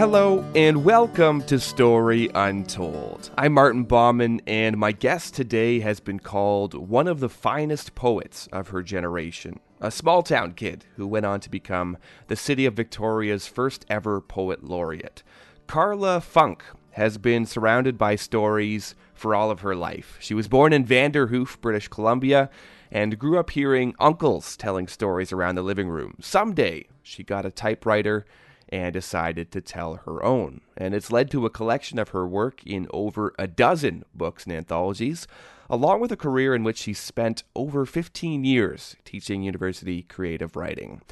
Hello and welcome to Story Untold. I'm Martin Bauman, and my guest today has been called one of the finest poets of her generation. A small town kid who went on to become the city of Victoria's first ever poet laureate. Carla Funk has been surrounded by stories for all of her life. She was born in Vanderhoof, British Columbia, and grew up hearing uncles telling stories around the living room. Someday, she got a typewriter and decided to tell her own. And it's led to a collection of her work in over a dozen books and anthologies, along with a career in which she spent over 15 years teaching university creative writing.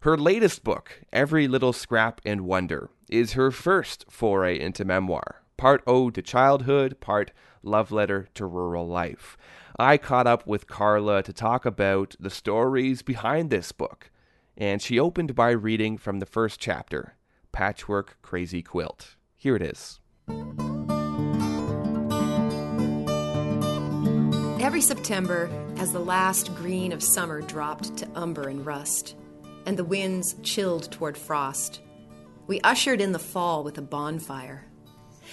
Her latest book, Every Little Scrap and Wonder, is her first foray into memoir, part ode to childhood, part love letter to rural life. I caught up with Carla to talk about the stories behind this book and she opened by reading from the first chapter Patchwork Crazy Quilt. Here it is. Every September, as the last green of summer dropped to umber and rust, and the winds chilled toward frost, we ushered in the fall with a bonfire.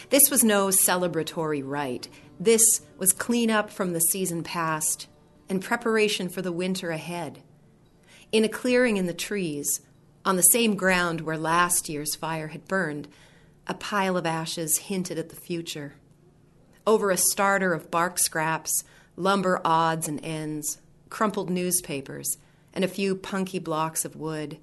This was no celebratory rite. This was cleanup from the season past and preparation for the winter ahead in a clearing in the trees, on the same ground where last year's fire had burned, a pile of ashes hinted at the future. Over a starter of bark scraps, lumber odds and ends, crumpled newspapers, and a few punky blocks of wood,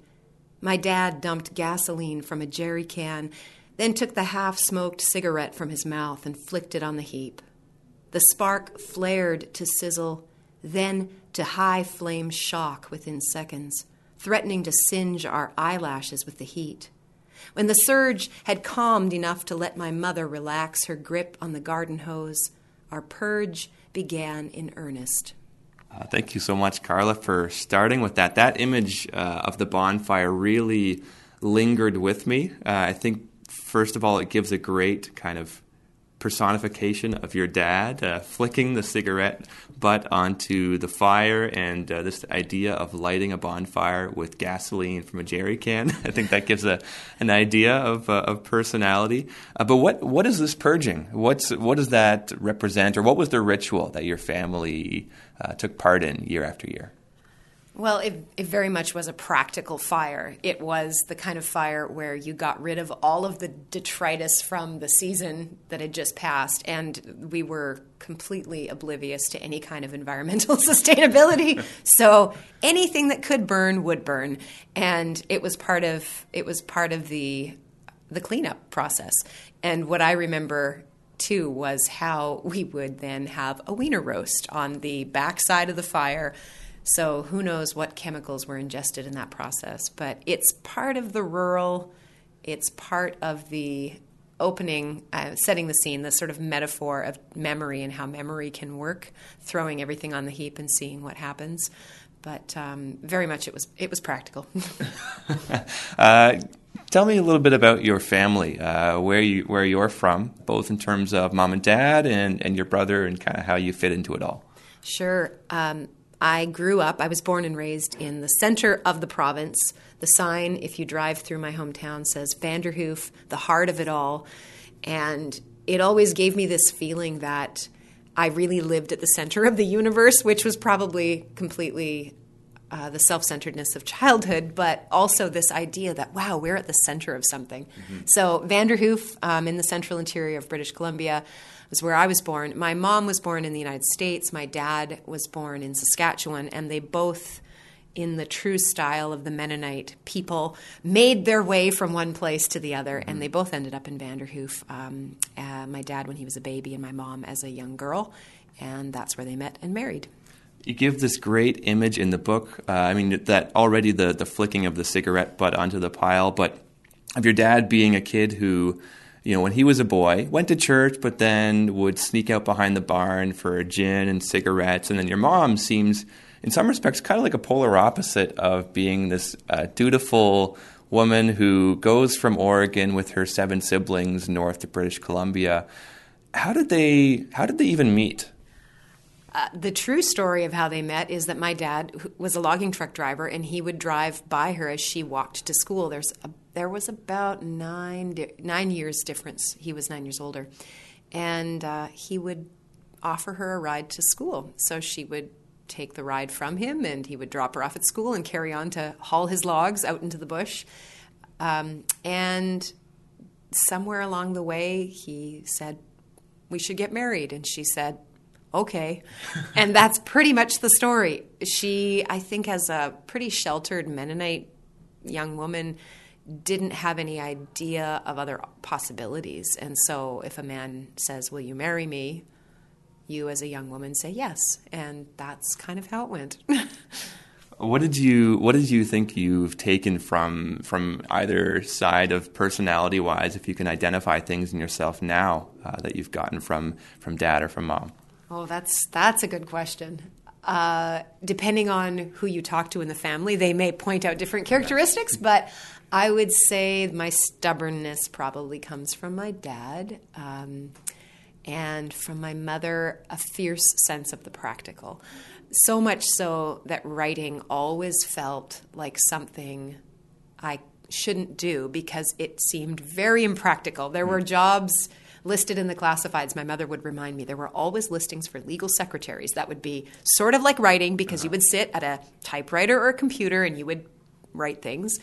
my dad dumped gasoline from a jerry can, then took the half smoked cigarette from his mouth and flicked it on the heap. The spark flared to sizzle, then to high flame shock within seconds, threatening to singe our eyelashes with the heat. When the surge had calmed enough to let my mother relax her grip on the garden hose, our purge began in earnest. Uh, thank you so much, Carla, for starting with that. That image uh, of the bonfire really lingered with me. Uh, I think, first of all, it gives a great kind of personification of your dad uh, flicking the cigarette butt onto the fire and uh, this idea of lighting a bonfire with gasoline from a jerry can. I think that gives a an idea of, uh, of personality. Uh, but what what is this purging? What's what does that represent, or what was the ritual that your family uh, took part in year after year? Well, it, it, very much was a practical fire. It was the kind of fire where you got rid of all of the detritus from the season that had just passed, and we were completely oblivious to any kind of environmental sustainability. so anything that could burn would burn, and it was part of it was part of the the cleanup process. And what I remember too was how we would then have a wiener roast on the backside of the fire so who knows what chemicals were ingested in that process. But it's part of the rural, it's part of the opening, uh, setting the scene, the sort of metaphor of memory and how memory can work, throwing everything on the heap and seeing what happens. But um, very much it was it was practical. uh, tell me a little bit about your family, uh, where you where you're from, both in terms of mom and dad and, and your brother, and kind of how you fit into it all. Sure. Um, I grew up, I was born and raised in the center of the province. The sign, if you drive through my hometown, says Vanderhoof, the heart of it all. And it always gave me this feeling that I really lived at the center of the universe, which was probably completely uh, the self centeredness of childhood, but also this idea that, wow, we're at the center of something. Mm-hmm. So, Vanderhoof um, in the central interior of British Columbia was where I was born. My mom was born in the United States. My dad was born in Saskatchewan, and they both, in the true style of the Mennonite people, made their way from one place to the other, and they both ended up in Vanderhoof. Um, uh, my dad when he was a baby, and my mom as a young girl, and that's where they met and married. You give this great image in the book. Uh, I mean, that already the the flicking of the cigarette butt onto the pile, but of your dad being a kid who you know, when he was a boy, went to church, but then would sneak out behind the barn for gin and cigarettes. And then your mom seems, in some respects, kind of like a polar opposite of being this uh, dutiful woman who goes from Oregon with her seven siblings north to British Columbia. How did they? How did they even meet? Uh, the true story of how they met is that my dad was a logging truck driver, and he would drive by her as she walked to school. There's a there was about nine nine years difference. He was nine years older, and uh, he would offer her a ride to school. So she would take the ride from him, and he would drop her off at school and carry on to haul his logs out into the bush. Um, and somewhere along the way, he said, "We should get married," and she said, okay. and that's pretty much the story. She, I think, as a pretty sheltered Mennonite young woman, didn't have any idea of other possibilities. And so if a man says, Will you marry me? You, as a young woman, say yes. And that's kind of how it went. what did you what did you think you've taken from from either side of personality wise if you can identify things in yourself now uh, that you've gotten from from dad or from mom Oh, that's that's a good question. Uh, depending on who you talk to in the family, they may point out different characteristics, but I would say my stubbornness probably comes from my dad, um, and from my mother, a fierce sense of the practical. So much so that writing always felt like something I shouldn't do because it seemed very impractical. There were jobs listed in the classifieds, my mother would remind me there were always listings for legal secretaries. That would be sort of like writing because uh-huh. you would sit at a typewriter or a computer and you would write things.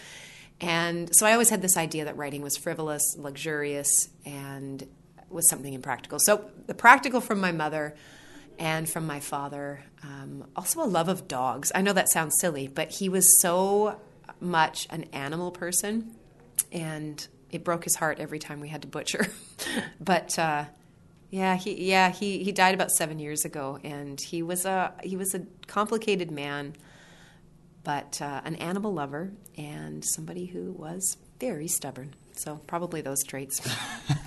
And so I always had this idea that writing was frivolous, luxurious, and was something impractical. So the practical from my mother and from my father, um, also a love of dogs. I know that sounds silly, but he was so much an animal person. And it broke his heart every time we had to butcher. but uh, yeah, he yeah he he died about seven years ago, and he was a he was a complicated man, but uh, an animal lover and somebody who was very stubborn. So probably those traits.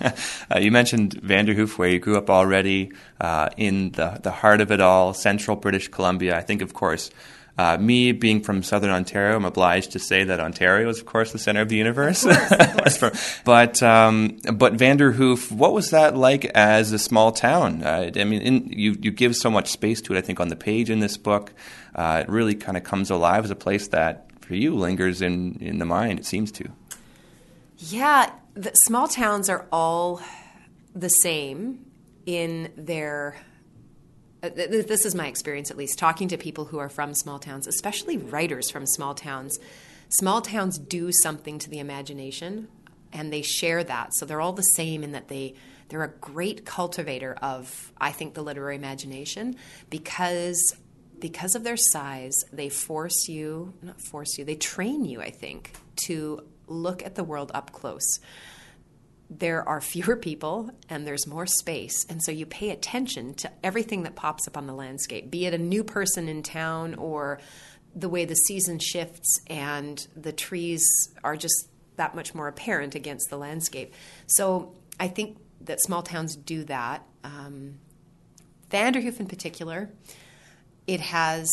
uh, you mentioned Vanderhoof, where you grew up already uh, in the the heart of it all, central British Columbia. I think, of course, uh, me being from southern Ontario, I'm obliged to say that Ontario is, of course, the center of the universe. Of course, of course. but um, but Vanderhoof, what was that like as a small town? Uh, I mean, in, you you give so much space to it. I think on the page in this book, uh, it really kind of comes alive as a place that for you lingers in in the mind. It seems to. Yeah, the small towns are all the same in their Uh, this is my experience at least talking to people who are from small towns especially writers from small towns. Small towns do something to the imagination and they share that. So they're all the same in that they they're a great cultivator of i think the literary imagination because because of their size they force you not force you they train you i think to look at the world up close there are fewer people and there's more space. And so you pay attention to everything that pops up on the landscape, be it a new person in town or the way the season shifts and the trees are just that much more apparent against the landscape. So I think that small towns do that. Um, Vanderhoof, in particular, it has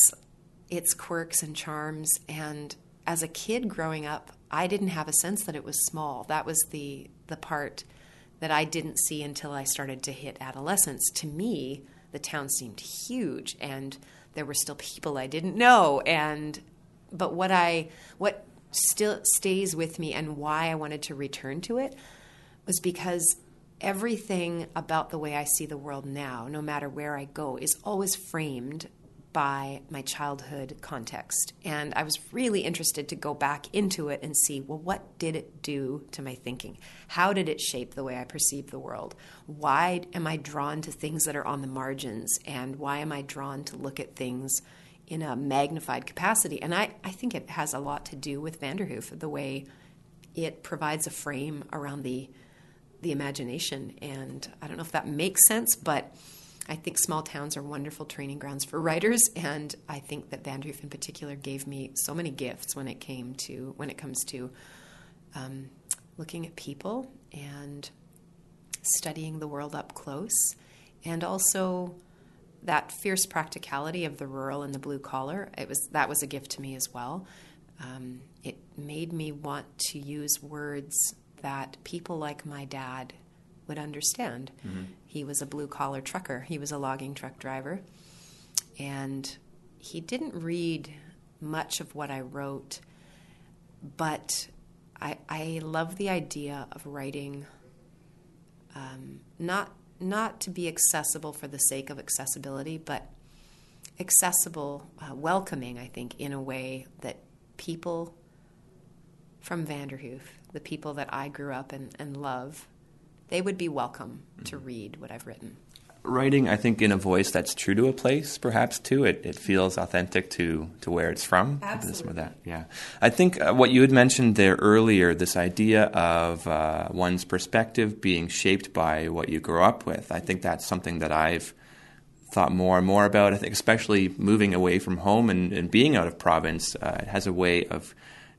its quirks and charms. And as a kid growing up, I didn't have a sense that it was small. That was the the part that I didn't see until I started to hit adolescence. To me, the town seemed huge and there were still people I didn't know and but what I what still stays with me and why I wanted to return to it was because everything about the way I see the world now, no matter where I go, is always framed by my childhood context. And I was really interested to go back into it and see well, what did it do to my thinking? How did it shape the way I perceive the world? Why am I drawn to things that are on the margins? And why am I drawn to look at things in a magnified capacity? And I, I think it has a lot to do with Vanderhoof, the way it provides a frame around the the imagination. And I don't know if that makes sense, but I think small towns are wonderful training grounds for writers, and I think that Vanderhoof in particular gave me so many gifts when it came to when it comes to um, looking at people and studying the world up close, and also that fierce practicality of the rural and the blue collar. It was that was a gift to me as well. Um, it made me want to use words that people like my dad would understand. Mm-hmm. He was a blue collar trucker, he was a logging truck driver. And he didn't read much of what I wrote, but I, I love the idea of writing um, not not to be accessible for the sake of accessibility, but accessible, uh, welcoming. I think in a way that people from Vanderhoof, the people that I grew up and, and love, they would be welcome mm-hmm. to read what I've written writing, I think, in a voice that's true to a place, perhaps too. It, it feels authentic to, to where it's from. Absolutely. This or that. Yeah. I think uh, what you had mentioned there earlier, this idea of uh, one's perspective being shaped by what you grow up with, I think that's something that I've thought more and more about. I think, especially moving away from home and, and being out of province, uh, it has a way of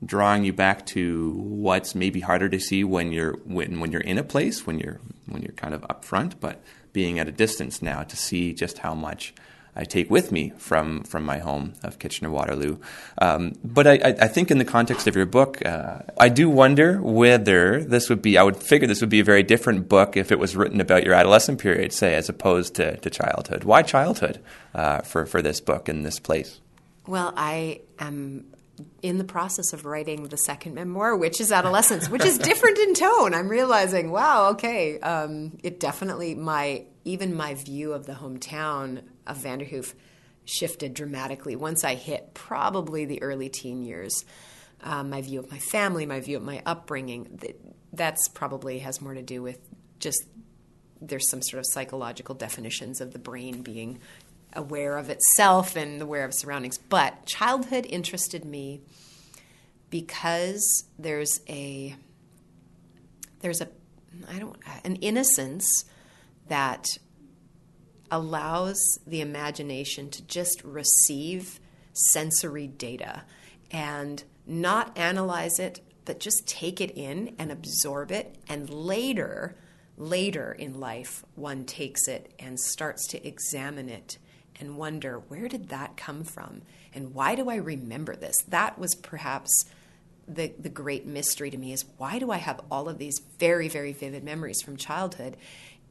drawing you back to what's maybe harder to see when you're when, when you're in a place when you're when you're kind of up front but being at a distance now to see just how much I take with me from from my home of Kitchener Waterloo. Um, but I, I, think in the context of your book, uh, I do wonder whether this would be. I would figure this would be a very different book if it was written about your adolescent period, say, as opposed to, to childhood. Why childhood uh, for for this book in this place? Well, I am in the process of writing the second memoir, which is adolescence, which is different in tone. I'm realizing, wow, okay, um, it definitely my even my view of the hometown of Vanderhoof shifted dramatically once I hit probably the early teen years. Um, my view of my family, my view of my upbringing, that, that's probably has more to do with just there's some sort of psychological definitions of the brain being aware of itself and aware of surroundings. But childhood interested me because there's a there's a I don't an innocence that allows the imagination to just receive sensory data and not analyze it but just take it in and absorb it and later later in life one takes it and starts to examine it and wonder where did that come from and why do I remember this? That was perhaps the, the great mystery to me is why do I have all of these very, very vivid memories from childhood?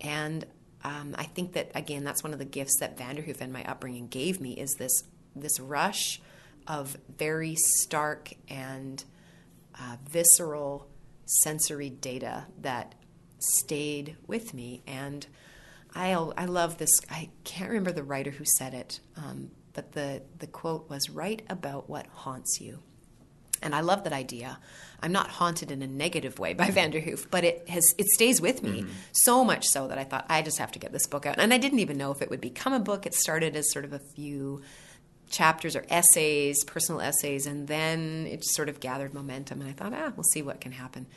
And um, I think that again, that's one of the gifts that Vanderhoof and my upbringing gave me is this this rush of very stark and uh, visceral sensory data that stayed with me and I, I love this. I can't remember the writer who said it, um, but the, the quote was write about what haunts you. And I love that idea. I'm not haunted in a negative way by Vanderhoof, but it has it stays with me mm-hmm. so much so that I thought I just have to get this book out. And I didn't even know if it would become a book. It started as sort of a few chapters or essays, personal essays, and then it sort of gathered momentum. And I thought, ah, we'll see what can happen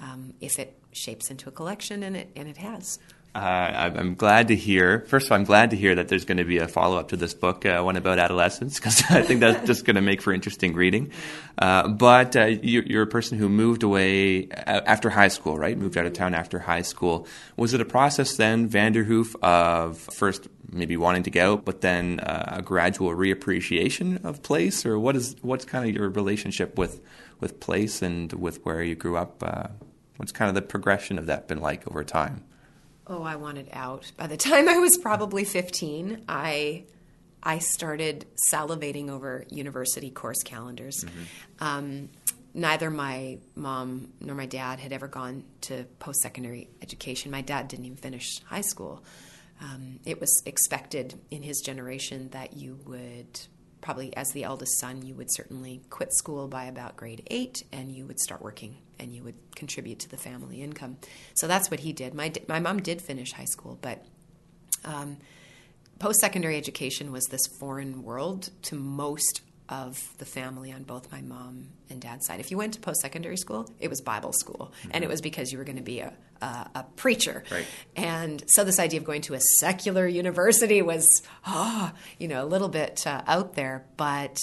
um, if it shapes into a collection, and it and it has. Uh, I'm glad to hear. First of all, I'm glad to hear that there's going to be a follow up to this book, uh, one about adolescence, because I think that's just going to make for interesting reading. Uh, but uh, you, you're, a person who moved away after high school, right? Moved out of town after high school. Was it a process then, Vanderhoof, of first maybe wanting to out, but then uh, a gradual reappreciation of place, or what is what's kind of your relationship with with place and with where you grew up? Uh, what's kind of the progression of that been like over time? Oh, I wanted out. By the time I was probably 15, I I started salivating over university course calendars. Mm-hmm. Um, neither my mom nor my dad had ever gone to post secondary education. My dad didn't even finish high school. Um, it was expected in his generation that you would probably as the eldest son, you would certainly quit school by about grade eight and you would start working and you would contribute to the family income. So that's what he did. My, my mom did finish high school, but um, post secondary education was this foreign world to most of the family on both my mom and dad's side. If you went to post secondary school, it was Bible school, mm-hmm. and it was because you were going to be a, a, a preacher. Right. And so this idea of going to a secular university was, oh, you know, a little bit uh, out there. But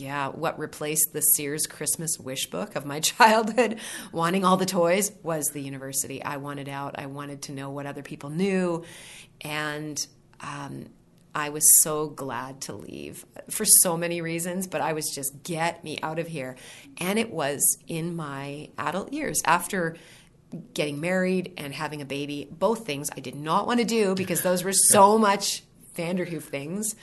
yeah, what replaced the Sears Christmas wish book of my childhood, wanting all the toys, was the university. I wanted out. I wanted to know what other people knew. And um, I was so glad to leave for so many reasons, but I was just, get me out of here. And it was in my adult years after getting married and having a baby, both things I did not want to do because those were so much Vanderhoof things.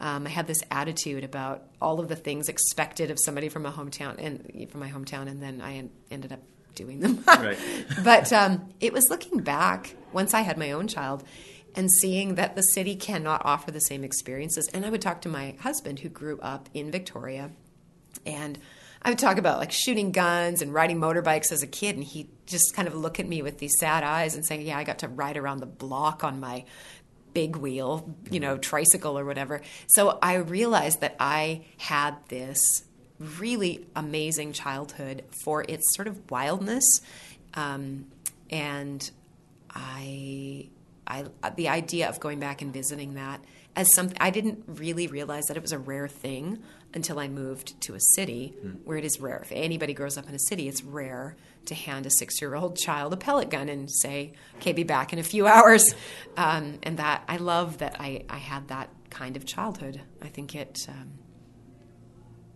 Um, I had this attitude about all of the things expected of somebody from a hometown and from my hometown, and then I ended up doing them. right. but um, it was looking back once I had my own child and seeing that the city cannot offer the same experiences. And I would talk to my husband who grew up in Victoria, and I would talk about like shooting guns and riding motorbikes as a kid, and he just kind of look at me with these sad eyes and saying, "Yeah, I got to ride around the block on my big wheel, you know, tricycle or whatever." So I realized that I had this really amazing childhood for its sort of wildness, um, and I, I, the idea of going back and visiting that as something I didn't really realize that it was a rare thing until I moved to a city mm. where it is rare. If anybody grows up in a city, it's rare to hand a six year old child a pellet gun and say, okay, be back in a few hours. Um, and that, I love that I, I had that kind of childhood. I think it, um,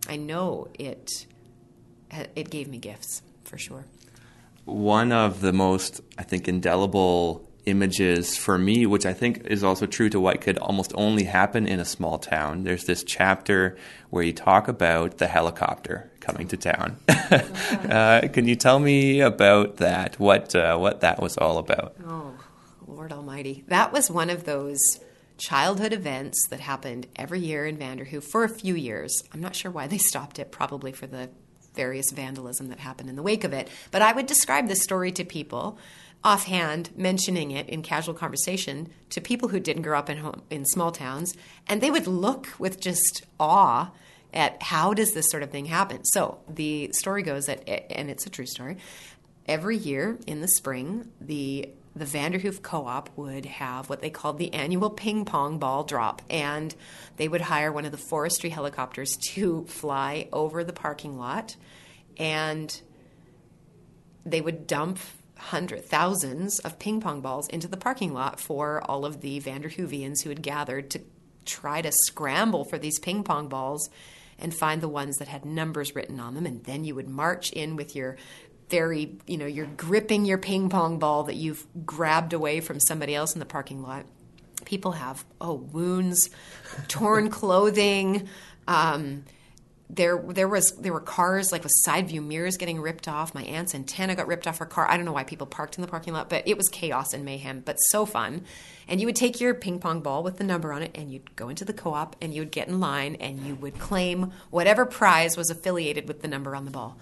I know it, it gave me gifts for sure. One of the most, I think, indelible images for me, which I think is also true to what could almost only happen in a small town. There's this chapter where you talk about the helicopter coming to town. uh, can you tell me about that? What uh, what that was all about? Oh, Lord Almighty! That was one of those childhood events that happened every year in Vanderhoof for a few years. I'm not sure why they stopped it. Probably for the various vandalism that happened in the wake of it. But I would describe this story to people offhand mentioning it in casual conversation to people who didn't grow up in home, in small towns and they would look with just awe at how does this sort of thing happen. So the story goes that and it's a true story every year in the spring the the Vanderhoof Co-op would have what they called the annual ping pong ball drop, and they would hire one of the forestry helicopters to fly over the parking lot, and they would dump hundred thousands of ping pong balls into the parking lot for all of the Vanderhoovians who had gathered to try to scramble for these ping pong balls and find the ones that had numbers written on them. And then you would march in with your very you know you're gripping your ping pong ball that you've grabbed away from somebody else in the parking lot. People have oh wounds torn clothing um, there there was there were cars like with side view mirrors getting ripped off. My aunt's antenna got ripped off her car. I don't know why people parked in the parking lot, but it was chaos and mayhem, but so fun. And you would take your ping pong ball with the number on it and you'd go into the co-op and you would get in line and you would claim whatever prize was affiliated with the number on the ball.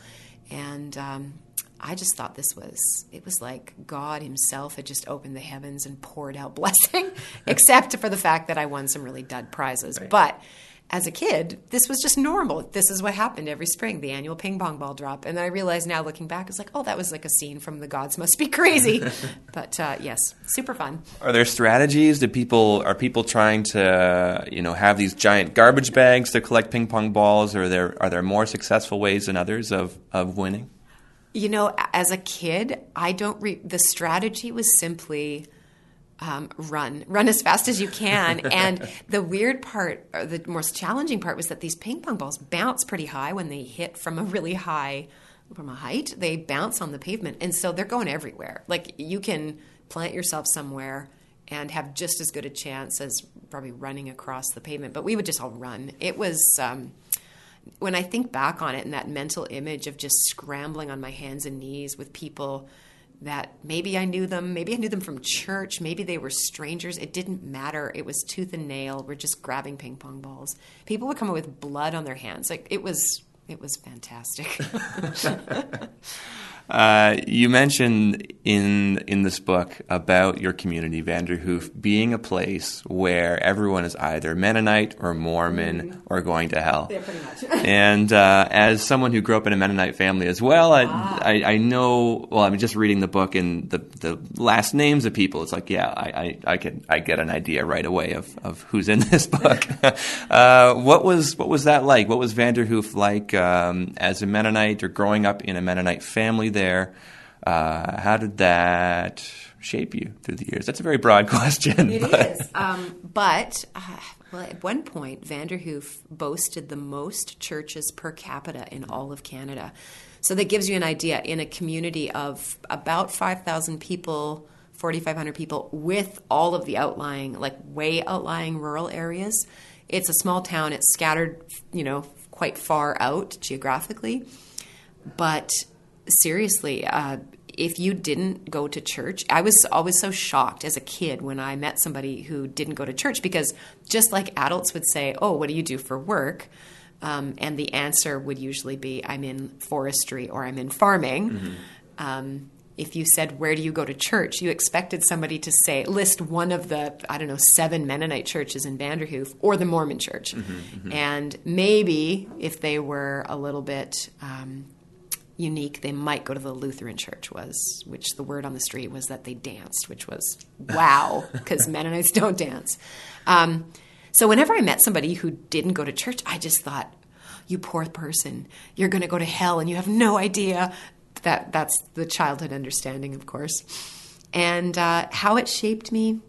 And um, I just thought this was it was like God himself had just opened the heavens and poured out blessing, except for the fact that I won some really dud prizes. Right. But as a kid, this was just normal. This is what happened every spring, the annual ping pong ball drop. And I realize now, looking back, it's like, oh, that was like a scene from The Gods Must Be Crazy. but uh, yes, super fun. Are there strategies? Do people are people trying to you know have these giant garbage bags to collect ping pong balls? Or are there are there more successful ways than others of of winning? You know, as a kid, I don't. Re- the strategy was simply um, run, run as fast as you can. and the weird part, or the most challenging part, was that these ping pong balls bounce pretty high when they hit from a really high, from a height. They bounce on the pavement, and so they're going everywhere. Like you can plant yourself somewhere and have just as good a chance as probably running across the pavement. But we would just all run. It was. Um, when I think back on it and that mental image of just scrambling on my hands and knees with people that maybe I knew them, maybe I knew them from church, maybe they were strangers. It didn't matter. It was tooth and nail. We're just grabbing ping pong balls. People would come up with blood on their hands. Like it was it was fantastic. Uh, you mentioned in in this book about your community, Vanderhoof, being a place where everyone is either Mennonite or Mormon mm-hmm. or going to hell. Yeah, pretty much. and uh, as someone who grew up in a Mennonite family as well, I, ah. I, I, know. Well, I'm just reading the book and the the last names of people. It's like, yeah, I I, I can I get an idea right away of, of who's in this book. uh, what was what was that like? What was Vanderhoof like um, as a Mennonite or growing up in a Mennonite family? There. Uh, how did that shape you through the years? That's a very broad question. It but. is. Um, but uh, well, at one point, Vanderhoof boasted the most churches per capita in all of Canada. So that gives you an idea. In a community of about 5,000 people, 4,500 people, with all of the outlying, like way outlying rural areas, it's a small town. It's scattered, you know, quite far out geographically. But seriously, uh, if you didn't go to church, I was always so shocked as a kid when I met somebody who didn't go to church because just like adults would say, Oh, what do you do for work? Um, and the answer would usually be, I'm in forestry or I'm in farming. Mm-hmm. Um, if you said, Where do you go to church? you expected somebody to say, list one of the, I don't know, seven Mennonite churches in Vanderhoof or the Mormon church. Mm-hmm, mm-hmm. And maybe if they were a little bit um, unique, they might go to the Lutheran church, was which the word on the street was that they danced, which was wow, because Mennonites don't dance. Um, so whenever I met somebody who didn't go to church, I just thought, you poor person, you're going to go to hell and you have no idea. That that's the childhood understanding, of course. And uh, how it shaped me,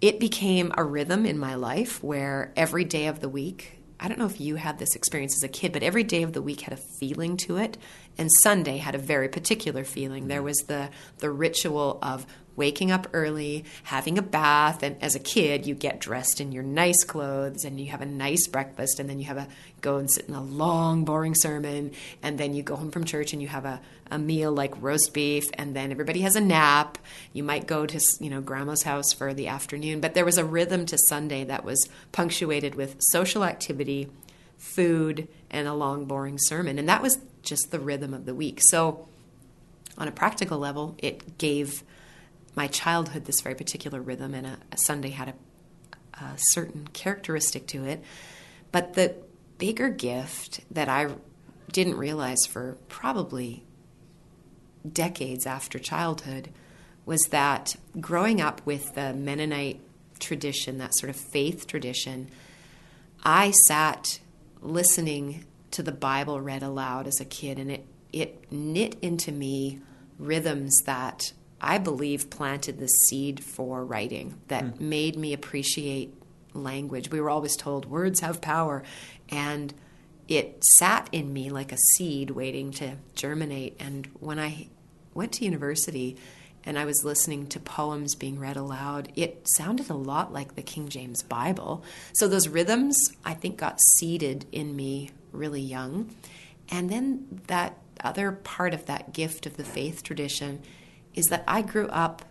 it became a rhythm in my life where every day of the week I don't know if you had this experience as a kid, but every day of the week had a feeling to it, and Sunday had a very particular feeling. There mm-hmm. was the the ritual of waking up early, having a bath, and as a kid, you get dressed in your nice clothes and you have a nice breakfast, and then you have a go and sit in a long, boring sermon, and then you go home from church and you have a, a meal like roast beef, and then everybody has a nap. You might go to you know grandma's house for the afternoon, but there was a rhythm to Sunday that was punctuated with social activity, food, and a long, boring sermon, and that was just the rhythm of the week. So, on a practical level, it gave my childhood this very particular rhythm, and a, a Sunday had a, a certain characteristic to it. But the bigger gift that I didn't realize for probably decades after childhood was that growing up with the Mennonite tradition, that sort of faith tradition, I sat listening to the Bible read aloud as a kid, and it, it knit into me rhythms that I believe, planted the seed for writing that mm. made me appreciate language. We were always told words have power, and it sat in me like a seed waiting to germinate. And when I went to university and I was listening to poems being read aloud, it sounded a lot like the King James Bible. So those rhythms, I think, got seeded in me really young. And then that other part of that gift of the faith tradition is that I grew up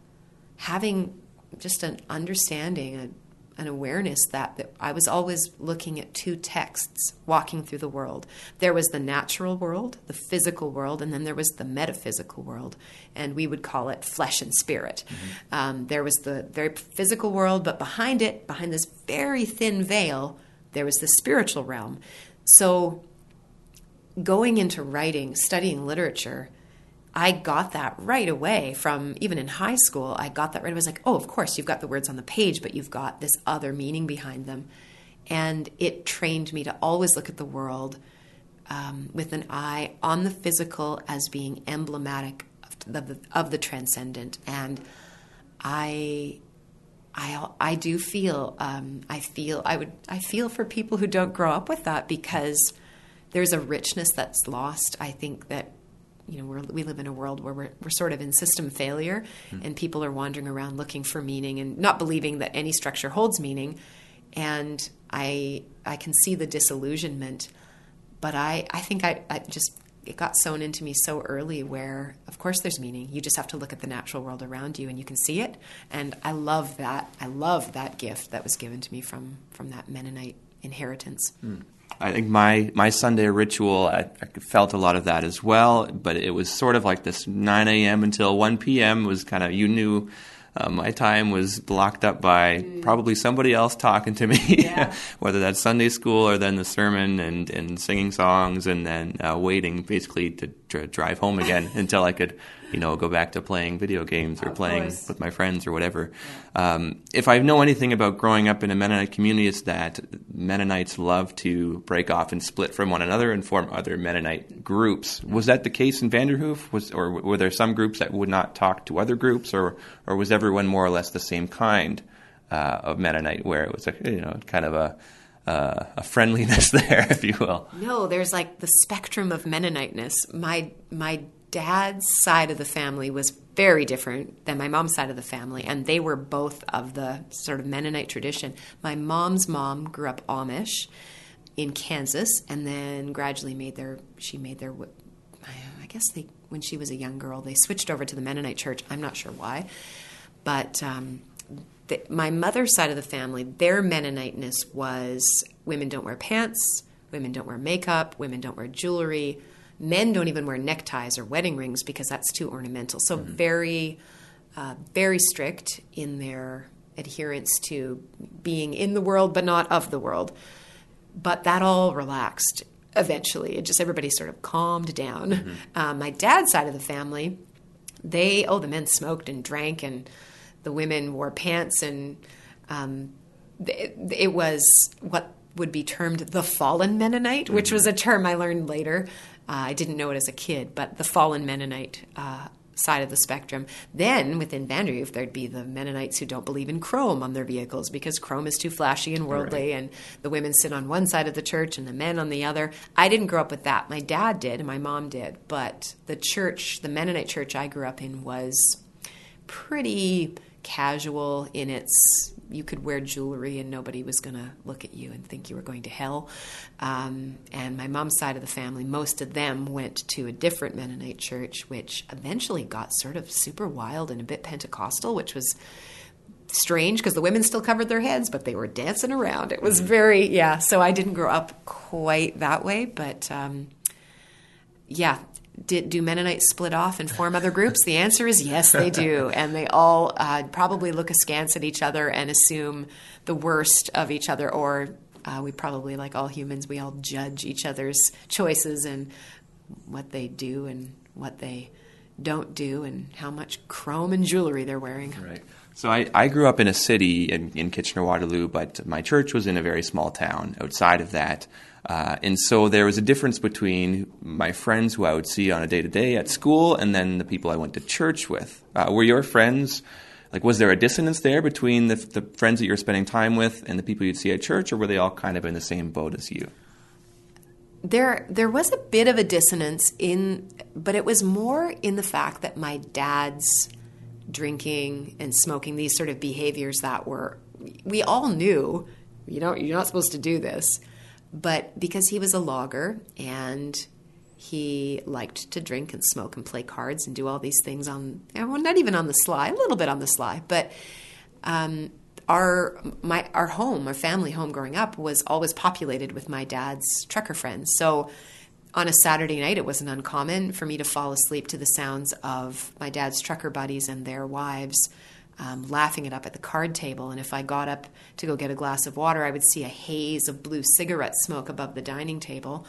having just an understanding, a, an awareness that, that I was always looking at two texts walking through the world. There was the natural world, the physical world, and then there was the metaphysical world, and we would call it flesh and spirit. Mm-hmm. Um, there was the very physical world, but behind it, behind this very thin veil, there was the spiritual realm. So, going into writing, studying literature, I got that right away from even in high school. I got that right. I was like, oh, of course, you've got the words on the page, but you've got this other meaning behind them. And it trained me to always look at the world um, with an eye on the physical as being emblematic of the, of the transcendent. And I I, I do feel um, I feel I would I feel for people who don't grow up with that because there's a richness that's lost. I think that you know we live in a world where we're, we're sort of in system failure mm. and people are wandering around looking for meaning and not believing that any structure holds meaning and i i can see the disillusionment but i i think i, I just it got sewn into me so early where of course there's meaning you just have to look at the natural world around you and you can see it and i love that i love that gift that was given to me from from that mennonite inheritance mm. I think my my Sunday ritual, I, I, felt a lot of that as well. But it was sort of like this 9 a.m. until 1 p.m. was kind of you knew uh, my time was blocked up by mm. probably somebody else talking to me, yeah. whether that's Sunday school or then the sermon and, and singing songs and then uh, waiting basically to, to drive home again until I could you know, go back to playing video games or of playing course. with my friends or whatever. Yeah. Um, if I know anything about growing up in a Mennonite community, it's that Mennonites love to break off and split from one another and form other Mennonite groups. Was that the case in Vanderhoof? Was or were there some groups that would not talk to other groups, or or was everyone more or less the same kind uh, of Mennonite, where it was a you know kind of a uh, a friendliness there, if you will. No, there's like the spectrum of Mennoniteness. My my dad's side of the family was very different than my mom's side of the family, and they were both of the sort of Mennonite tradition. My mom's mom grew up Amish in Kansas, and then gradually made their she made their I guess they when she was a young girl they switched over to the Mennonite church. I'm not sure why, but um, the, my mother's side of the family, their Mennoniteness was women don't wear pants, women don't wear makeup, women don't wear jewelry, men don't even wear neckties or wedding rings because that's too ornamental. So mm-hmm. very, uh, very strict in their adherence to being in the world but not of the world. But that all relaxed eventually. It just everybody sort of calmed down. Mm-hmm. Um, my dad's side of the family, they oh the men smoked and drank and the women wore pants and um, it, it, was what would be termed the fallen Mennonite, which was a mm-hmm. term I learned later. Uh, I didn't know it as a kid, but the fallen Mennonite uh, side of the spectrum. Then within Vanderhoof, there'd be the Mennonites who don't believe in chrome on their vehicles because chrome is too flashy and worldly, right. and the women sit on one side of the church and the men on the other. I didn't grow up with that. My dad did, and my mom did, but the church, the Mennonite church I grew up in, was pretty casual in its you could wear jewelry and nobody was going to look at you and think you were going to hell. Um, and my mom's side of the family, most of them went to a different Mennonite church, which eventually got sort of super wild and a bit Pentecostal, which was strange because the women still covered their heads, but they were dancing around. It was mm-hmm. very, yeah. So I didn't grow up quite that way, but um, yeah, did, do Mennonites split off and form other groups? The answer is yes, they do. And they all uh, probably look askance at each other and assume the worst of each other. Or uh, we probably, like all humans, we all judge each other's choices and what they do and what they don't do and how much chrome and jewelry they're wearing. Right. So I, I grew up in a city in, in Kitchener Waterloo, but my church was in a very small town outside of that. Uh, and so there was a difference between my friends who I would see on a day to day at school and then the people I went to church with. Uh, were your friends, like, was there a dissonance there between the, the friends that you were spending time with and the people you'd see at church, or were they all kind of in the same boat as you? There, there was a bit of a dissonance in, but it was more in the fact that my dad's drinking and smoking, these sort of behaviors that were, we all knew, you know, you're not supposed to do this but because he was a logger and he liked to drink and smoke and play cards and do all these things on, well, not even on the sly, a little bit on the sly, but um, our my our home, our family home growing up was always populated with my dad's trucker friends. So on a Saturday night, it wasn't uncommon for me to fall asleep to the sounds of my dad's trucker buddies and their wives um, laughing it up at the card table. And if I got up to go get a glass of water, I would see a haze of blue cigarette smoke above the dining table.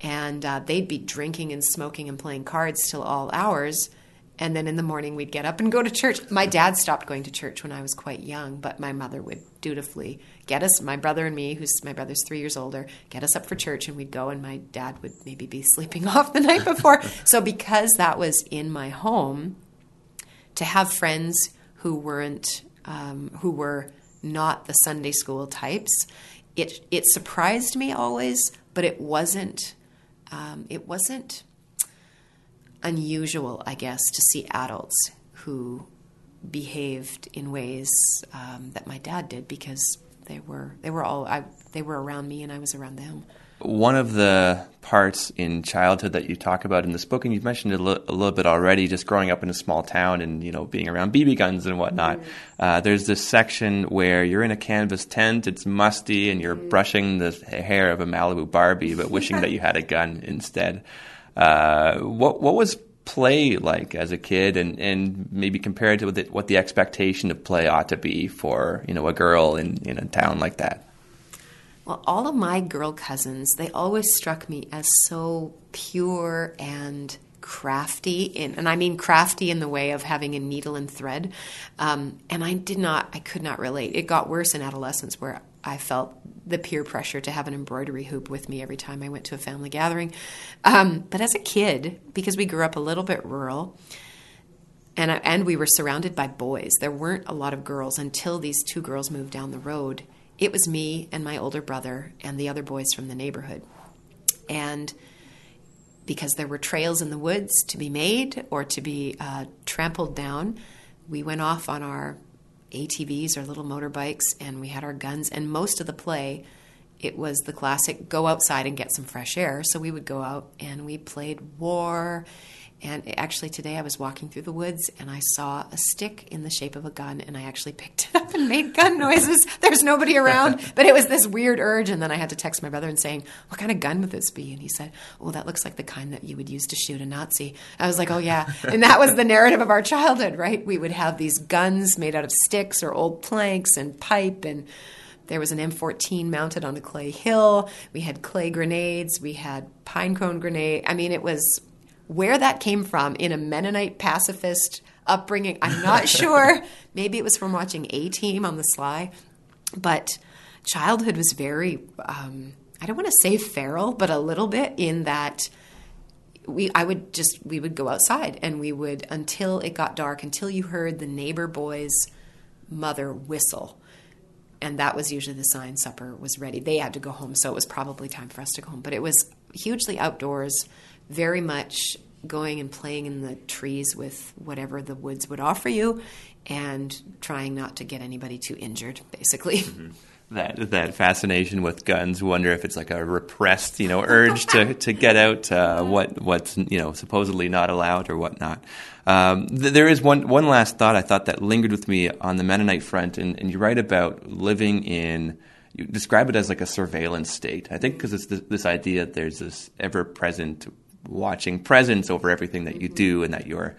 And uh, they'd be drinking and smoking and playing cards till all hours. And then in the morning, we'd get up and go to church. My dad stopped going to church when I was quite young, but my mother would dutifully get us, my brother and me, who's my brother's three years older, get us up for church, and we'd go, and my dad would maybe be sleeping off the night before. so, because that was in my home, to have friends who weren't um, who were not the Sunday school types. It it surprised me always, but it wasn't um, it wasn't unusual, I guess, to see adults who behaved in ways um, that my dad did because they were they were all I, they were around me and I was around them. One of the parts in childhood that you talk about in this book, and you've mentioned it a, l- a little bit already, just growing up in a small town and you know being around BB guns and whatnot. Mm-hmm. Uh, there's this section where you're in a canvas tent, it's musty, and you're mm-hmm. brushing the hair of a Malibu Barbie, but wishing that you had a gun instead. Uh, what what was play like as a kid, and, and maybe compared to what the, what the expectation of play ought to be for you know a girl in in a town like that? Well, all of my girl cousins, they always struck me as so pure and crafty in, and I mean crafty in the way of having a needle and thread. Um, and I did not, I could not relate. It got worse in adolescence where I felt the peer pressure to have an embroidery hoop with me every time I went to a family gathering. Um, but as a kid, because we grew up a little bit rural, and, and we were surrounded by boys, there weren't a lot of girls until these two girls moved down the road it was me and my older brother and the other boys from the neighborhood. And because there were trails in the woods to be made or to be uh, trampled down. We went off on our ATVs or little motorbikes and we had our guns, and most of the play it was the classic go outside and get some fresh air. So we would go out and we played war. And actually, today I was walking through the woods and I saw a stick in the shape of a gun, and I actually picked it up and made gun noises. There's nobody around, but it was this weird urge. And then I had to text my brother and saying, "What kind of gun would this be?" And he said, "Oh, that looks like the kind that you would use to shoot a Nazi." I was like, "Oh yeah," and that was the narrative of our childhood, right? We would have these guns made out of sticks or old planks and pipe and there was an M14 mounted on a clay hill. We had clay grenades. We had pine cone grenade. I mean, it was where that came from in a Mennonite pacifist upbringing. I'm not sure. Maybe it was from watching A Team on the sly, but childhood was very. Um, I don't want to say feral, but a little bit in that we I would just we would go outside and we would until it got dark until you heard the neighbor boy's mother whistle and that was usually the sign supper was ready. They had to go home, so it was probably time for us to go home. But it was hugely outdoors, very much going and playing in the trees with whatever the woods would offer you, and trying not to get anybody too injured, basically. Mm-hmm that that fascination with guns. Wonder if it's like a repressed, you know, urge to, to get out uh, what what's you know supposedly not allowed or whatnot. Um, th- there is one one last thought I thought that lingered with me on the Mennonite front, and, and you write about living in. You describe it as like a surveillance state. I think because it's this, this idea that there's this ever present watching presence over everything that you do, and that you're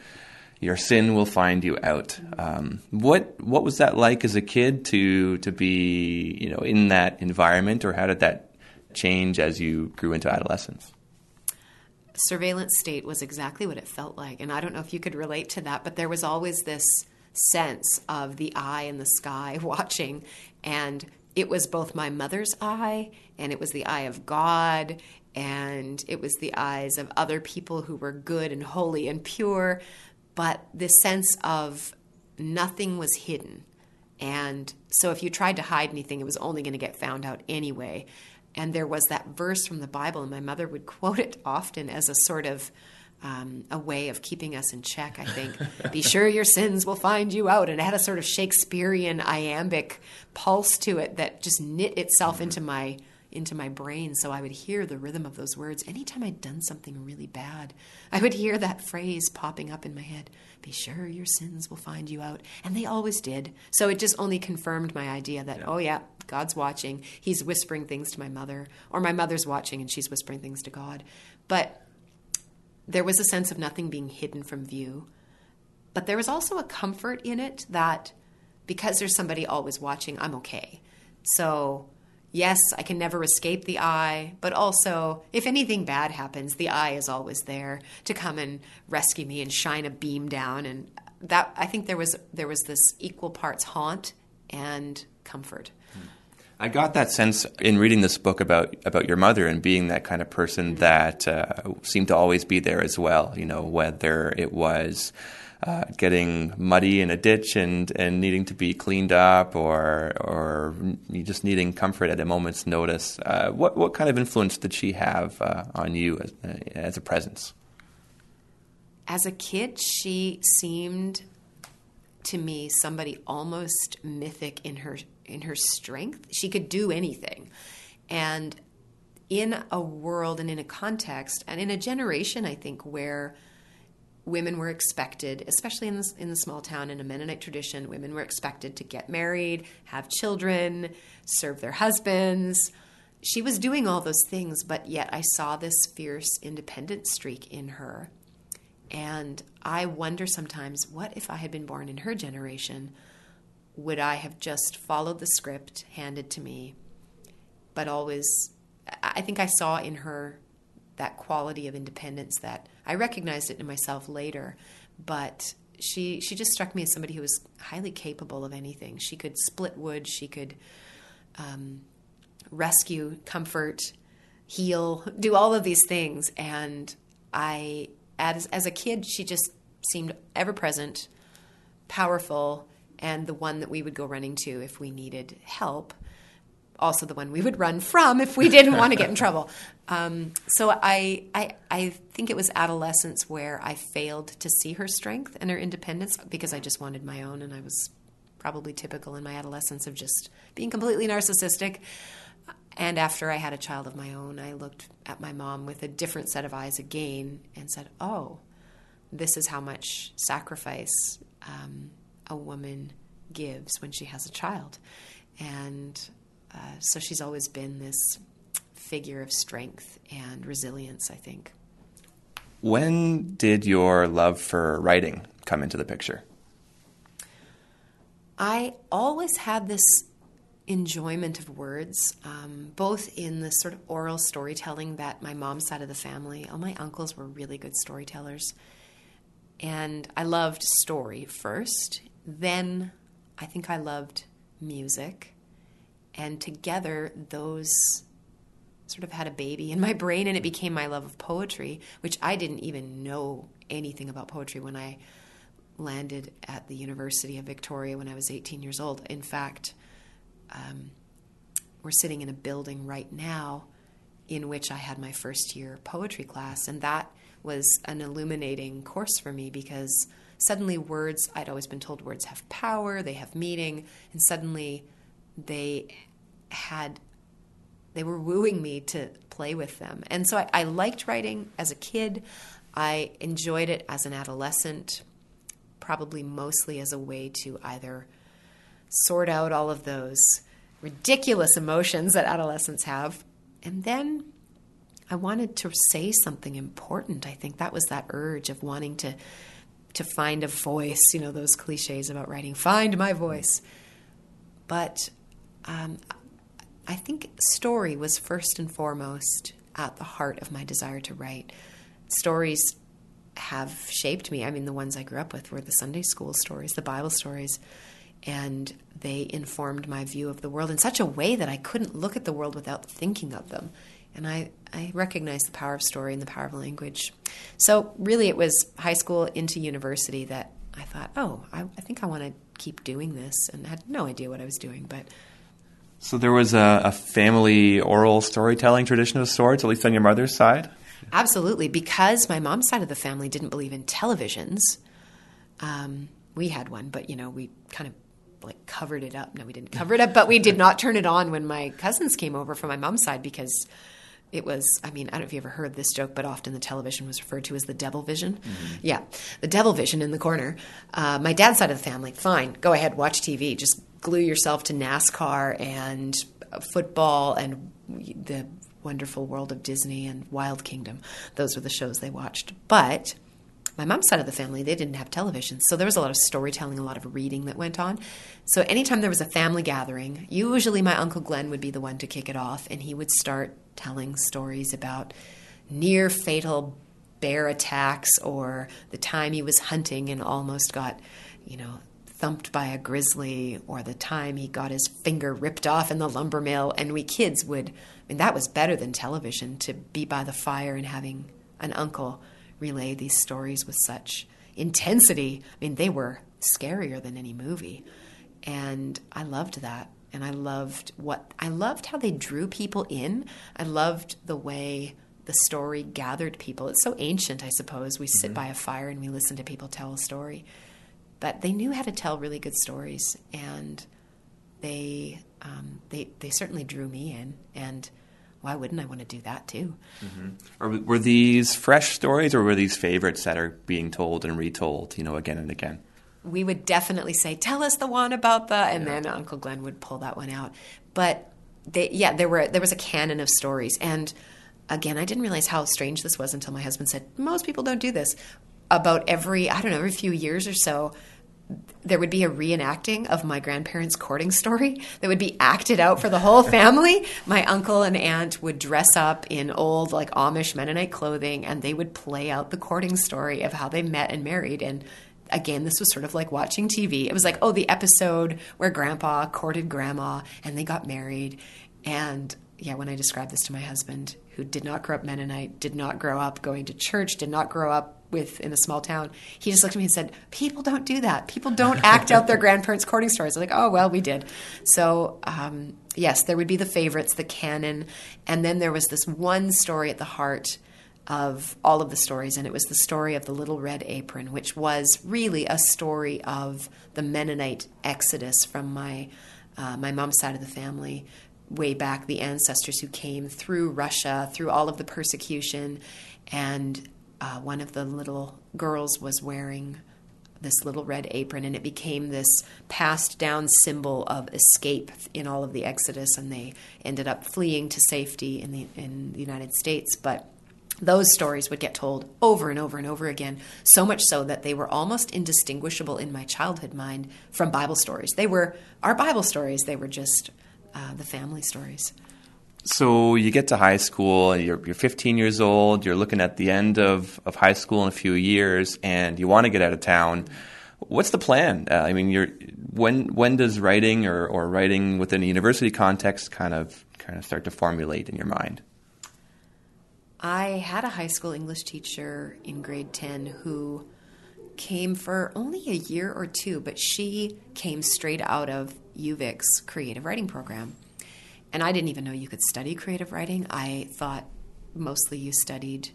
your sin will find you out. Um, what what was that like as a kid to to be you know in that environment, or how did that change as you grew into adolescence? Surveillance state was exactly what it felt like, and I don't know if you could relate to that, but there was always this sense of the eye in the sky watching, and it was both my mother's eye and it was the eye of God and it was the eyes of other people who were good and holy and pure but this sense of nothing was hidden. And so if you tried to hide anything, it was only going to get found out anyway. And there was that verse from the Bible, and my mother would quote it often as a sort of um, a way of keeping us in check, I think. Be sure your sins will find you out. And it had a sort of Shakespearean iambic pulse to it that just knit itself into my into my brain so I would hear the rhythm of those words. Anytime I'd done something really bad, I would hear that phrase popping up in my head Be sure your sins will find you out. And they always did. So it just only confirmed my idea that, yeah. oh, yeah, God's watching. He's whispering things to my mother, or my mother's watching and she's whispering things to God. But there was a sense of nothing being hidden from view. But there was also a comfort in it that because there's somebody always watching, I'm okay. So yes, I can never escape the eye, but also, if anything bad happens, the eye is always there to come and rescue me and shine a beam down. And that I think there was there was this equal parts haunt and comfort. I got that sense in reading this book about about your mother and being that kind of person that uh, seemed to always be there as well. You know, whether it was uh, getting muddy in a ditch and, and needing to be cleaned up or or just needing comfort at a moment's notice. Uh, what what kind of influence did she have uh, on you as, uh, as a presence? As a kid, she seemed to me somebody almost mythic in her in her strength. She could do anything, and in a world and in a context and in a generation, I think where women were expected, especially in the, in the small town in a Mennonite tradition, women were expected to get married, have children, serve their husbands. She was doing all those things, but yet I saw this fierce independent streak in her. And I wonder sometimes what if I had been born in her generation? Would I have just followed the script handed to me, but always, I think I saw in her that quality of independence that I recognized it in myself later, but she she just struck me as somebody who was highly capable of anything. She could split wood, she could um, rescue, comfort, heal, do all of these things. And I, as as a kid, she just seemed ever present, powerful, and the one that we would go running to if we needed help also the one we would run from if we didn't want to get in trouble. Um, so I, I, I think it was adolescence where I failed to see her strength and her independence because I just wanted my own, and I was probably typical in my adolescence of just being completely narcissistic. And after I had a child of my own, I looked at my mom with a different set of eyes again and said, "Oh, this is how much sacrifice um, a woman gives when she has a child." And uh, so she's always been this figure of strength and resilience, I think. When did your love for writing come into the picture? I always had this enjoyment of words, um, both in the sort of oral storytelling that my mom's side of the family, all my uncles were really good storytellers. And I loved story first. Then I think I loved music. And together, those sort of had a baby in my brain, and it became my love of poetry, which I didn't even know anything about poetry when I landed at the University of Victoria when I was 18 years old. In fact, um, we're sitting in a building right now in which I had my first year poetry class, and that was an illuminating course for me because suddenly words, I'd always been told words have power, they have meaning, and suddenly they had they were wooing me to play with them. And so I, I, liked writing as a kid. I enjoyed it as an adolescent, probably mostly as a way to either sort out all of those ridiculous emotions that adolescents have. And then I wanted to say something important. I think that was that urge of wanting to to find a voice, you know, those cliches about writing, find my voice. But um, I think story was first and foremost at the heart of my desire to write. Stories have shaped me. I mean, the ones I grew up with were the Sunday school stories, the Bible stories, and they informed my view of the world in such a way that I couldn't look at the world without thinking of them. And I, I recognized the power of story and the power of language. So, really, it was high school into university that I thought, oh, I, I think I want to keep doing this, and I had no idea what I was doing, but so there was a, a, family oral storytelling tradition of sorts, at least on your mother's side? Absolutely. Because my mom's side of the family didn't believe in televisions, um, we had one, but, you know, we kind of like covered it up. No, we didn't cover it up, but we did not turn it on when my cousins came over from my mom's side because it was i mean i don't know if you ever heard this joke but often the television was referred to as the devil vision mm-hmm. yeah the devil vision in the corner uh, my dad's side of the family fine go ahead watch tv just glue yourself to NASCAR and football and the wonderful world of Disney and Wild Kingdom. Those were the shows they watched. But my mom's side of the family, they didn't have television. So there was a lot of storytelling, a lot of reading that went on. So anytime there was a family gathering, usually my Uncle Glenn would be the one to kick it off, and he would start telling stories about near fatal bear attacks or the time he was hunting and almost got, you know, thumped by a grizzly or the time he got his finger ripped off in the lumber mill. And we kids would, I mean, that was better than television to be by the fire and having an uncle relay these stories with such intensity. I mean, they were scarier than any movie. And I loved that. And I loved what I loved how they drew people in. I loved the way the story gathered people. It's so ancient, I suppose. We sit mm-hmm. by a fire and we listen to people tell a story but they knew how to tell really good stories, and they um, they they certainly drew me in, and why wouldn't I want to do that too? Mm-hmm. Or were these fresh stories, or were these favorites that are being told and retold, you know, again and again? We would definitely say, "Tell us the one about the," and yeah. then Uncle Glenn would pull that one out. But they, yeah, there were there was a canon of stories, and again, I didn't realize how strange this was until my husband said, "Most people don't do this." About every, I don't know, every few years or so, there would be a reenacting of my grandparents' courting story that would be acted out for the whole family. my uncle and aunt would dress up in old, like Amish Mennonite clothing, and they would play out the courting story of how they met and married. And again, this was sort of like watching TV. It was like, oh, the episode where grandpa courted grandma and they got married. And yeah, when I described this to my husband, who did not grow up Mennonite, did not grow up going to church, did not grow up with in a small town, he just looked at me and said, "People don't do that. People don't act out their grandparents' courting stories." I'm like, "Oh well, we did." So um, yes, there would be the favorites, the canon, and then there was this one story at the heart of all of the stories, and it was the story of the Little Red Apron, which was really a story of the Mennonite exodus from my uh, my mom's side of the family, way back, the ancestors who came through Russia, through all of the persecution, and uh, one of the little girls was wearing this little red apron, and it became this passed down symbol of escape in all of the Exodus, and they ended up fleeing to safety in the in the United States, but those stories would get told over and over and over again, so much so that they were almost indistinguishable in my childhood mind from Bible stories. They were our Bible stories, they were just uh, the family stories. So you get to high school, and you're, you're 15 years old, you're looking at the end of, of high school in a few years, and you want to get out of town. What's the plan? Uh, I mean, you're, when when does writing or, or writing within a university context kind of kind of start to formulate in your mind? I had a high school English teacher in grade 10 who came for only a year or two, but she came straight out of UVic's creative writing program. And I didn't even know you could study creative writing. I thought mostly you studied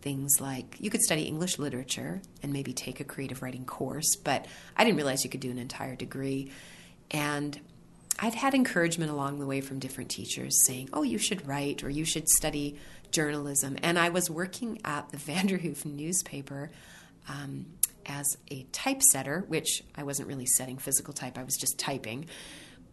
things like you could study English literature and maybe take a creative writing course, but I didn't realize you could do an entire degree. And I'd had encouragement along the way from different teachers saying, oh, you should write or you should study journalism. And I was working at the Vanderhoof newspaper um, as a typesetter, which I wasn't really setting physical type, I was just typing.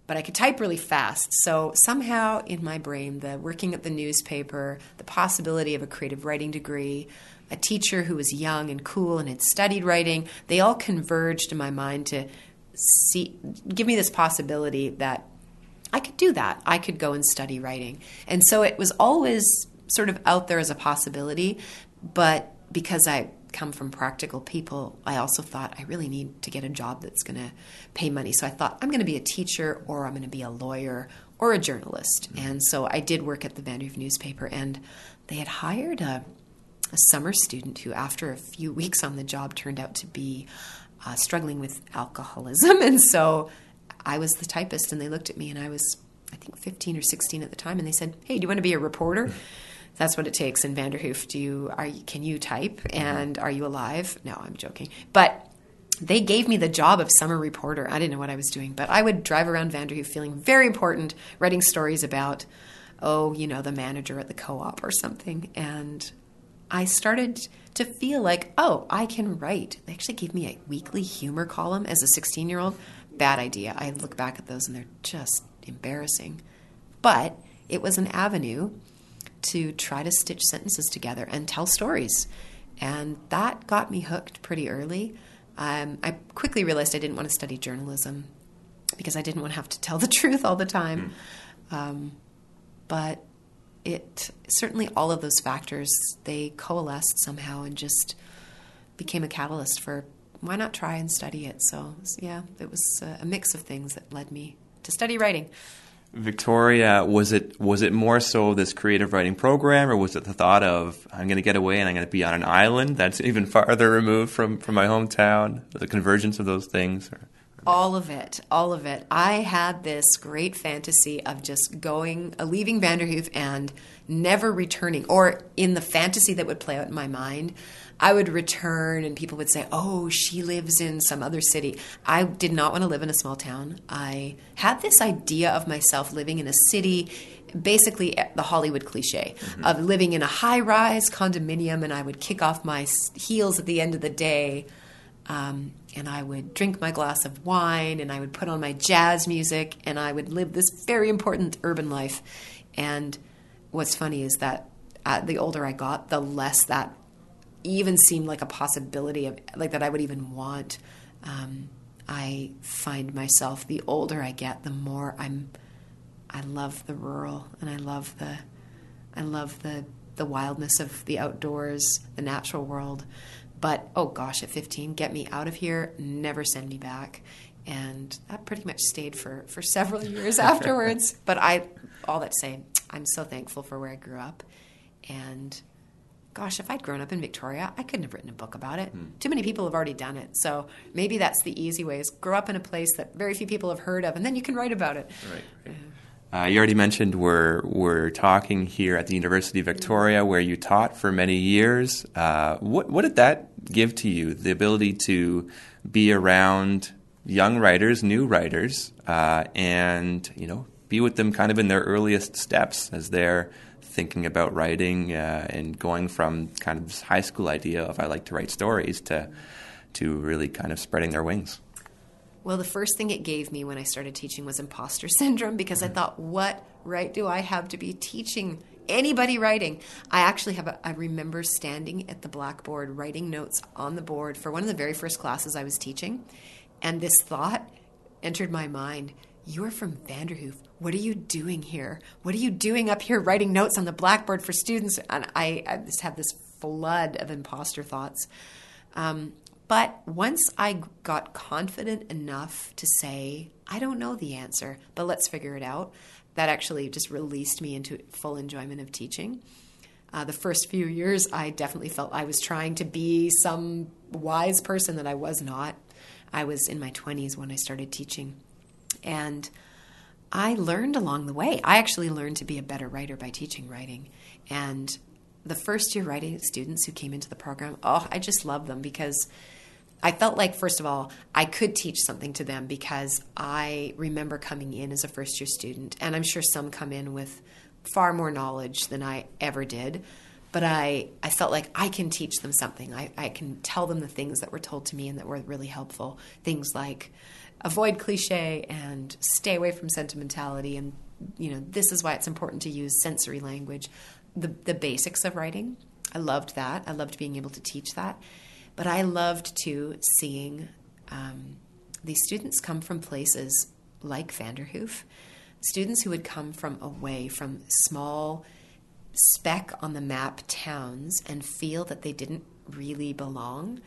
But I could type really fast. So somehow in my brain, the working at the newspaper, the possibility of a creative writing degree, a teacher who was young and cool and had studied writing, they all converged in my mind to see give me this possibility that I could do that. I could go and study writing. And so it was always sort of out there as a possibility, but because I come from practical people, I also thought I really need to get a job that's going to pay money. So I thought I'm going to be a teacher or I'm going to be a lawyer or a journalist. Mm-hmm. And so I did work at the Vanderhoof newspaper, and they had hired a, a, summer student who, after a few weeks on the job, turned out to be uh, struggling with alcoholism. And so I was the typist, and they looked at me, and I was, I think, 15 or 16 at the time, and they said, Hey, do you want to be a reporter? That's what it takes in Vanderhoof. Do you are you, can you type mm-hmm. and are you alive? No, I'm joking. But they gave me the job of summer reporter. I didn't know what I was doing, but I would drive around Vanderhoof feeling very important, writing stories about, oh, you know, the manager at the co-op or something. And I started to feel like, oh, I can write. They actually gave me a weekly humor column as a 16 year old. Bad idea. I look back at those and they're just embarrassing. But it was an avenue to try to stitch sentences together and tell stories. And that got me hooked pretty early. Um, I quickly realized I didn't want to study journalism because I didn't want to have to tell the truth all the time. Mm. Um, but it certainly all of those factors they coalesced somehow and just became a catalyst for why not try and study it. So yeah, it was a mix of things that led me to study writing. Victoria, was it was it more so this creative writing program, or was it the thought of I'm going to get away and I'm going to be on an island that's even farther removed from, from my hometown? The convergence of those things. Or? All of it, all of it. I had this great fantasy of just going, uh, leaving Vanderhoof and never returning, or in the fantasy that would play out in my mind, I would return and people would say, Oh, she lives in some other city. I did not want to live in a small town. I had this idea of myself living in a city, basically the Hollywood cliche mm-hmm. of living in a high rise condominium, and I would kick off my heels at the end of the day. Um, and I would drink my glass of wine and I would put on my jazz music and I would live this very important urban life. And what's funny is that uh, the older I got, the less that even seemed like a possibility of like that I would even want. Um, I find myself the older I get, the more I'm. I love the rural, and I love the, I love the the wildness of the outdoors, the natural world. But oh gosh, at 15, get me out of here, never send me back. And that pretty much stayed for, for several years afterwards. but I, all that to say, I'm so thankful for where I grew up. And gosh, if I'd grown up in Victoria, I couldn't have written a book about it. Too many people have already done it. So maybe that's the easy way is grow up in a place that very few people have heard of, and then you can write about it. Right. Uh, you already mentioned we're, we're talking here at the University of Victoria, where you taught for many years. Uh, what, what did that give to you? The ability to be around young writers, new writers, uh, and you know, be with them kind of in their earliest steps as they're thinking about writing uh, and going from kind of this high school idea of I like to write stories to to really kind of spreading their wings. Well, the first thing it gave me when I started teaching was imposter syndrome because I thought, what right do I have to be teaching anybody writing? I actually have, a, I remember standing at the blackboard writing notes on the board for one of the very first classes I was teaching. And this thought entered my mind You're from Vanderhoof. What are you doing here? What are you doing up here writing notes on the blackboard for students? And I, I just had this flood of imposter thoughts. Um, but once I got confident enough to say, I don't know the answer, but let's figure it out, that actually just released me into full enjoyment of teaching. Uh, the first few years, I definitely felt I was trying to be some wise person that I was not. I was in my 20s when I started teaching. And I learned along the way. I actually learned to be a better writer by teaching writing. And the first year writing students who came into the program, oh, I just love them because I felt like, first of all, I could teach something to them because I remember coming in as a first year student, and I'm sure some come in with far more knowledge than I ever did. But I, I felt like I can teach them something. I, I can tell them the things that were told to me and that were really helpful. Things like avoid cliche and stay away from sentimentality. And, you know, this is why it's important to use sensory language. The, the basics of writing. I loved that. I loved being able to teach that. But I loved too seeing um, these students come from places like Vanderhoof, students who would come from away from small speck on the map towns and feel that they didn't really belong.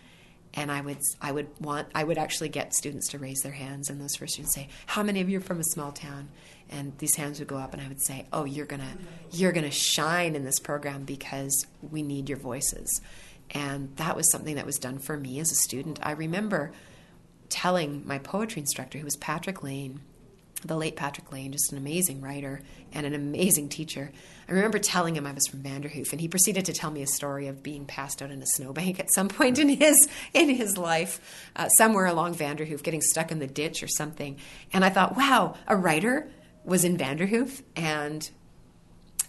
And I would, I would want, I would actually get students to raise their hands, and those first students say, "How many of you are from a small town?" And these hands would go up, and I would say, "Oh, you're gonna, you're gonna shine in this program because we need your voices." And that was something that was done for me as a student. I remember telling my poetry instructor, who was Patrick Lane, the late Patrick Lane, just an amazing writer and an amazing teacher. I remember telling him I was from Vanderhoof, and he proceeded to tell me a story of being passed out in a snowbank at some point in his in his life, uh, somewhere along Vanderhoof, getting stuck in the ditch or something. And I thought, wow, a writer was in Vanderhoof, and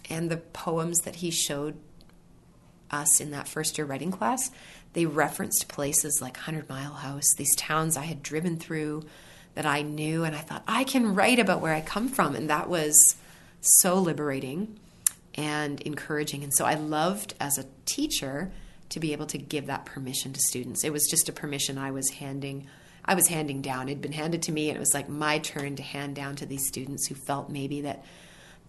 and the poems that he showed us in that first year writing class, they referenced places like Hundred Mile House, these towns I had driven through that I knew, and I thought, I can write about where I come from. And that was so liberating and encouraging. And so I loved as a teacher to be able to give that permission to students. It was just a permission I was handing. I was handing down. It had been handed to me, and it was like my turn to hand down to these students who felt maybe that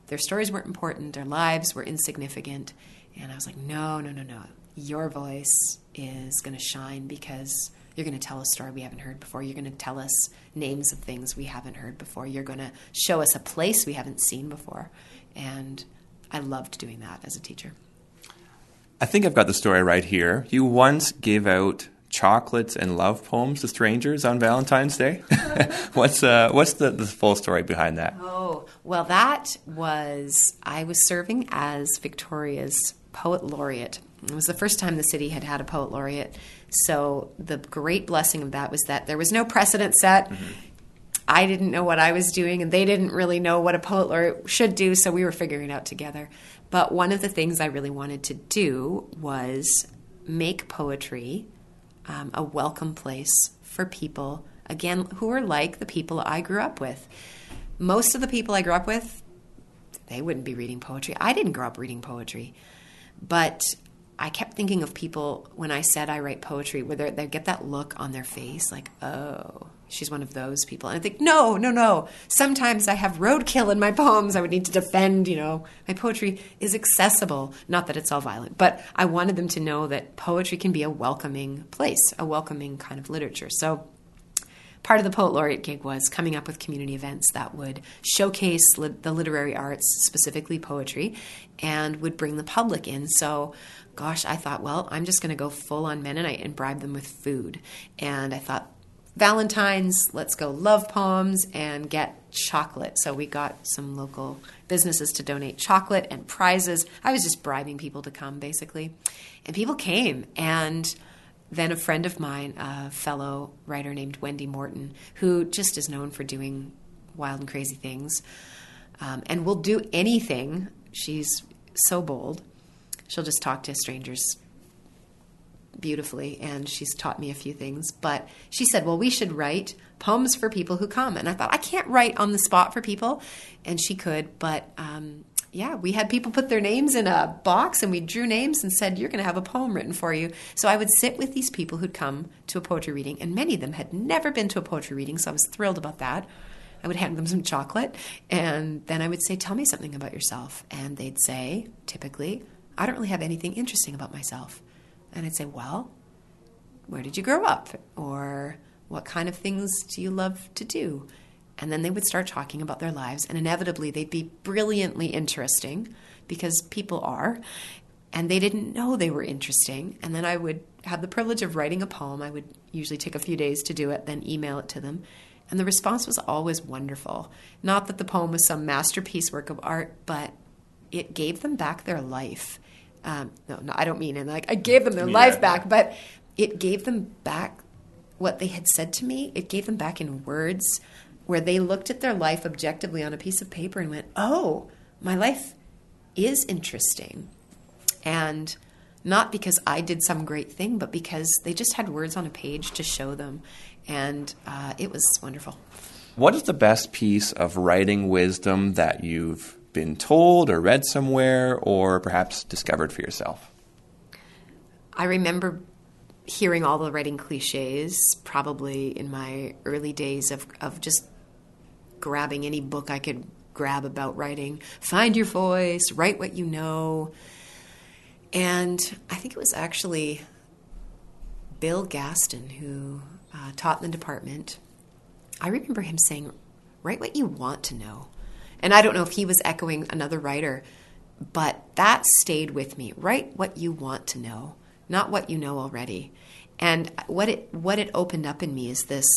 their stories weren't important, their lives were insignificant, and I was like, no, no, no, no. Your voice is going to shine because you're going to tell a story we haven't heard before. You're going to tell us names of things we haven't heard before. You're going to show us a place we haven't seen before. And I loved doing that as a teacher. I think I've got the story right here. You once gave out chocolates and love poems to strangers on Valentine's Day. what's uh, what's the, the full story behind that? Oh, well, that was I was serving as Victoria's poet laureate. It was the first time the city had had a poet laureate. So the great blessing of that was that there was no precedent set. Mm-hmm. I didn't know what I was doing, and they didn't really know what a poet laureate should do, so we were figuring it out together. But one of the things I really wanted to do was make poetry um, a welcome place for people, again, who are like the people I grew up with. Most of the people I grew up with, they wouldn't be reading poetry. I didn't grow up reading poetry. But I kept thinking of people when I said I write poetry, where they get that look on their face, like, oh, she's one of those people. And I think, no, no, no. Sometimes I have roadkill in my poems. I would need to defend, you know, my poetry is accessible. Not that it's all violent, but I wanted them to know that poetry can be a welcoming place, a welcoming kind of literature. So part of the poet laureate gig was coming up with community events that would showcase li- the literary arts, specifically poetry, and would bring the public in. So, gosh, I thought, well, I'm just going to go full on Mennonite and bribe them with food. And I thought, Valentine's, let's go love poems and get chocolate. So we got some local businesses to donate chocolate and prizes. I was just bribing people to come, basically. And people came. And then a friend of mine, a fellow writer named Wendy Morton, who just is known for doing wild and crazy things um, and will do anything. She's so bold. She'll just talk to strangers beautifully, and she's taught me a few things. But she said, Well, we should write poems for people who come. And I thought, I can't write on the spot for people. And she could, but um, yeah, we had people put their names in a box and we drew names and said, You're going to have a poem written for you. So I would sit with these people who'd come to a poetry reading, and many of them had never been to a poetry reading, so I was thrilled about that. I would hand them some chocolate, and then I would say, Tell me something about yourself. And they'd say, typically, I don't really have anything interesting about myself. And I'd say, Well, where did you grow up? Or what kind of things do you love to do? And then they would start talking about their lives, and inevitably they'd be brilliantly interesting because people are. And they didn't know they were interesting. And then I would have the privilege of writing a poem. I would usually take a few days to do it, then email it to them. And the response was always wonderful. Not that the poem was some masterpiece work of art, but it gave them back their life. Um, no, no, I don't mean it like I gave them their yeah. life back, but it gave them back what they had said to me. It gave them back in words where they looked at their life objectively on a piece of paper and went, oh, my life is interesting. And not because I did some great thing, but because they just had words on a page to show them. And uh, it was wonderful. What is the best piece of writing wisdom that you've been told or read somewhere or perhaps discovered for yourself? I remember hearing all the writing cliches probably in my early days of, of just grabbing any book I could grab about writing. Find your voice, write what you know. And I think it was actually Bill Gaston who uh, taught in the department. I remember him saying, Write what you want to know. And I don't know if he was echoing another writer, but that stayed with me. Write what you want to know, not what you know already. And what it what it opened up in me is this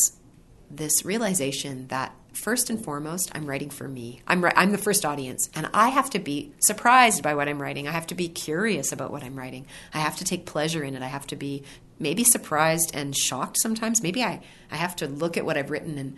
this realization that first and foremost, I'm writing for me. I'm I'm the first audience, and I have to be surprised by what I'm writing. I have to be curious about what I'm writing. I have to take pleasure in it. I have to be maybe surprised and shocked sometimes. Maybe I I have to look at what I've written and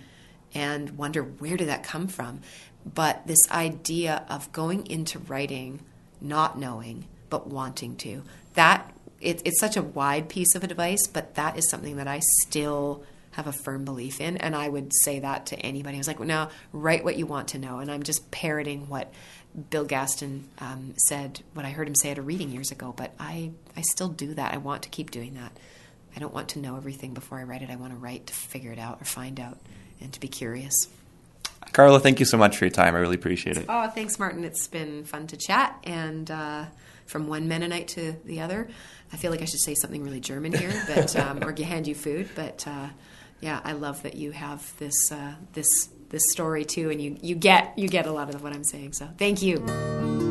and wonder where did that come from. But this idea of going into writing not knowing but wanting to that it, it's such a wide piece of advice, but that is something that I still have a firm belief in. And I would say that to anybody. I was like, well, now write what you want to know. And I'm just parroting what Bill Gaston um, said, what I heard him say at a reading years ago. But I, I still do that. I want to keep doing that. I don't want to know everything before I write it. I want to write to figure it out or find out and to be curious. Carla, thank you so much for your time. I really appreciate it. Oh, thanks, Martin. It's been fun to chat. And uh, from one Mennonite to the other, I feel like I should say something really German here, but um, or hand you food. But uh, yeah, I love that you have this uh, this this story too, and you you get you get a lot of what I'm saying. So thank you.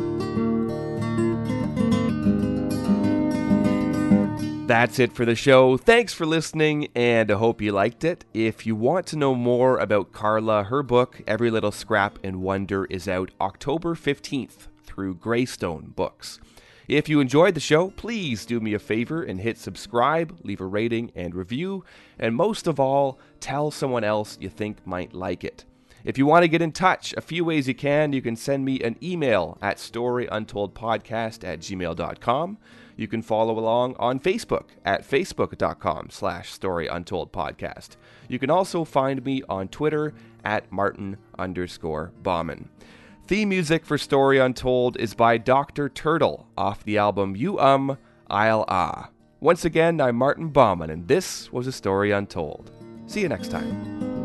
That's it for the show. Thanks for listening, and I hope you liked it. If you want to know more about Carla, her book, Every Little Scrap and Wonder, is out October 15th through Greystone Books. If you enjoyed the show, please do me a favor and hit subscribe, leave a rating and review, and most of all, tell someone else you think might like it. If you want to get in touch, a few ways you can. You can send me an email at storyuntoldpodcast at gmail.com. You can follow along on Facebook at facebook.com slash story untold podcast. You can also find me on Twitter at martin underscore Bauman. Theme music for Story Untold is by Dr. Turtle off the album You Um, I'll Ah. Once again, I'm Martin Bauman, and this was A Story Untold. See you next time.